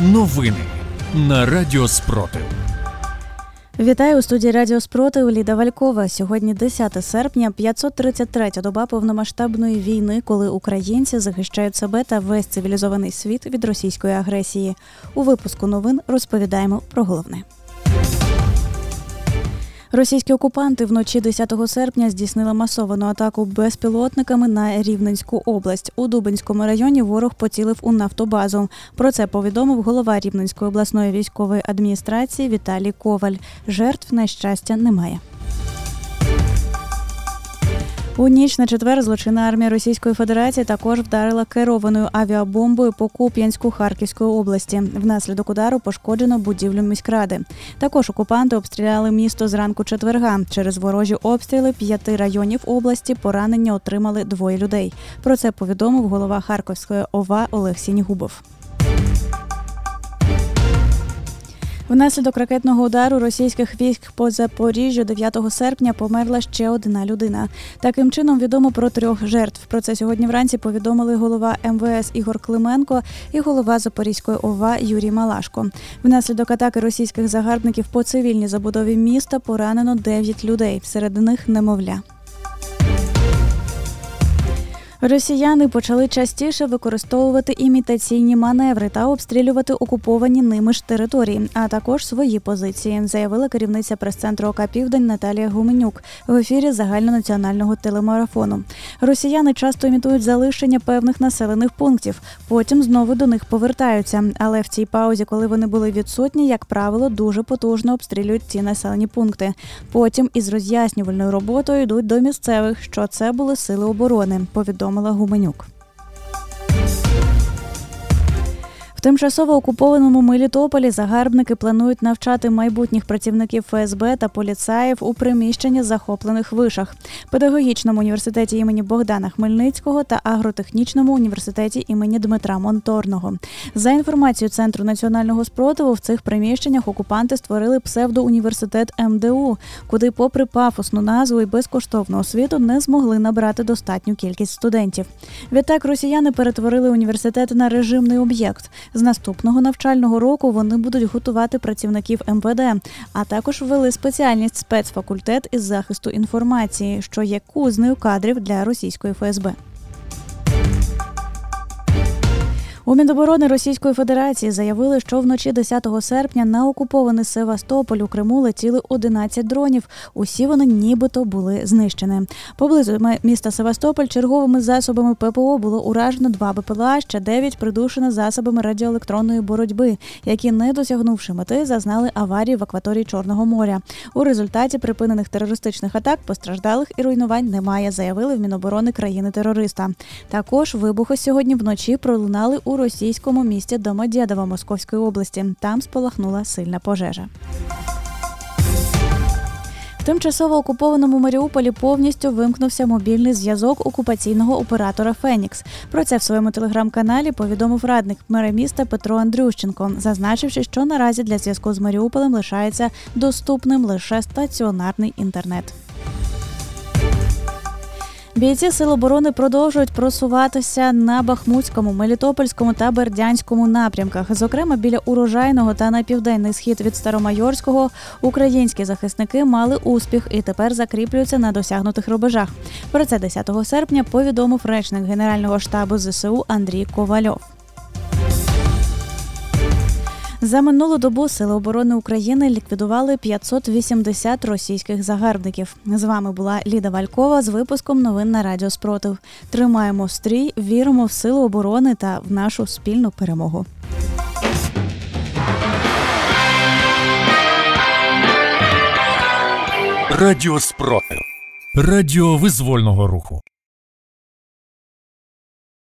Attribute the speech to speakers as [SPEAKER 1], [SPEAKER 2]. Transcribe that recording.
[SPEAKER 1] Новини на Радіо Спротив.
[SPEAKER 2] Вітаю у студії Радіо Спротив Ліда Валькова. Сьогодні 10 серпня, 533-та доба повномасштабної війни, коли українці захищають себе та весь цивілізований світ від російської агресії. У випуску новин розповідаємо про головне. Російські окупанти вночі 10 серпня здійснили масовану атаку безпілотниками на Рівненську область. У Дубинському районі ворог поцілив у нафтобазу. Про це повідомив голова Рівненської обласної військової адміністрації Віталій Коваль. Жертв на щастя немає. У ніч на четвер злочинна армія Російської Федерації також вдарила керованою авіабомбою по Куп'янську Харківської області. Внаслідок удару пошкоджено будівлю міськради. Також окупанти обстріляли місто зранку четверга. Через ворожі обстріли п'яти районів області поранення отримали двоє людей. Про це повідомив голова Харківської ОВА Олег Сінігубов. Внаслідок ракетного удару російських військ по Запоріжжю 9 серпня померла ще одна людина. Таким чином відомо про трьох жертв. Про це сьогодні вранці повідомили голова МВС Ігор Клименко і голова Запорізької ОВА Юрій Малашко. Внаслідок атаки російських загарбників по цивільній забудові міста поранено 9 людей. Серед них немовля. Росіяни почали частіше використовувати імітаційні маневри та обстрілювати окуповані ними ж території, а також свої позиції, заявила керівниця прес-центру ОК Південь Наталія Гуменюк в ефірі загальнонаціонального телемарафону. Росіяни часто імітують залишення певних населених пунктів, потім знову до них повертаються. Але в цій паузі, коли вони були відсутні, як правило, дуже потужно обстрілюють ці населені пункти. Потім із роз'яснювальною роботою йдуть до місцевих, що це були сили оборони. Повідомила Гуменюк. Тимчасово окупованому Мелітополі загарбники планують навчати майбутніх працівників ФСБ та поліцаїв у приміщенні захоплених вишах, педагогічному університеті імені Богдана Хмельницького та агротехнічному університеті імені Дмитра Монторного. За інформацією Центру національного спротиву, в цих приміщеннях окупанти створили псевдоуніверситет МДУ, куди, попри пафосну назву і безкоштовну освіту, не змогли набрати достатню кількість студентів. Відтак росіяни перетворили університет на режимний об'єкт. З наступного навчального року вони будуть готувати працівників МВД, а також ввели спеціальність спецфакультет із захисту інформації, що є кузнею кадрів для російської ФСБ. У Міноборони Російської Федерації заявили, що вночі 10 серпня на окупований Севастополь у Криму летіли 11 дронів. Усі вони нібито були знищені. Поблизу міста Севастополь черговими засобами ППО було уражено два БПЛА, ще 9 придушено засобами радіоелектронної боротьби, які, не досягнувши мети, зазнали аварії в акваторії Чорного моря. У результаті припинених терористичних атак постраждалих і руйнувань немає. Заявили в Міноборони країни-терориста. Також вибухи сьогодні вночі пролунали у російському місті Домодєдово Московської області. Там спалахнула сильна пожежа. Тимчасово окупованому Маріуполі повністю вимкнувся мобільний зв'язок окупаційного оператора Фенікс. Про це в своєму телеграм-каналі повідомив радник мера міста Петро Андрющенко, зазначивши, що наразі для зв'язку з Маріуполем лишається доступним лише стаціонарний інтернет. Бійці Сил оборони продовжують просуватися на Бахмутському, Мелітопольському та Бердянському напрямках. Зокрема, біля урожайного та на південний схід від Старомайорського українські захисники мали успіх і тепер закріплюються на досягнутих рубежах. Про це 10 серпня повідомив речник Генерального штабу ЗСУ Андрій Ковальов. За минулу добу Сили оборони України ліквідували 580 російських загарбників. З вами була Ліда Валькова з випуском новин на Радіо Спротив. Тримаємо стрій, віримо в силу оборони та в нашу спільну перемогу.
[SPEAKER 1] Радіо Спротив. Радіо визвольного руху.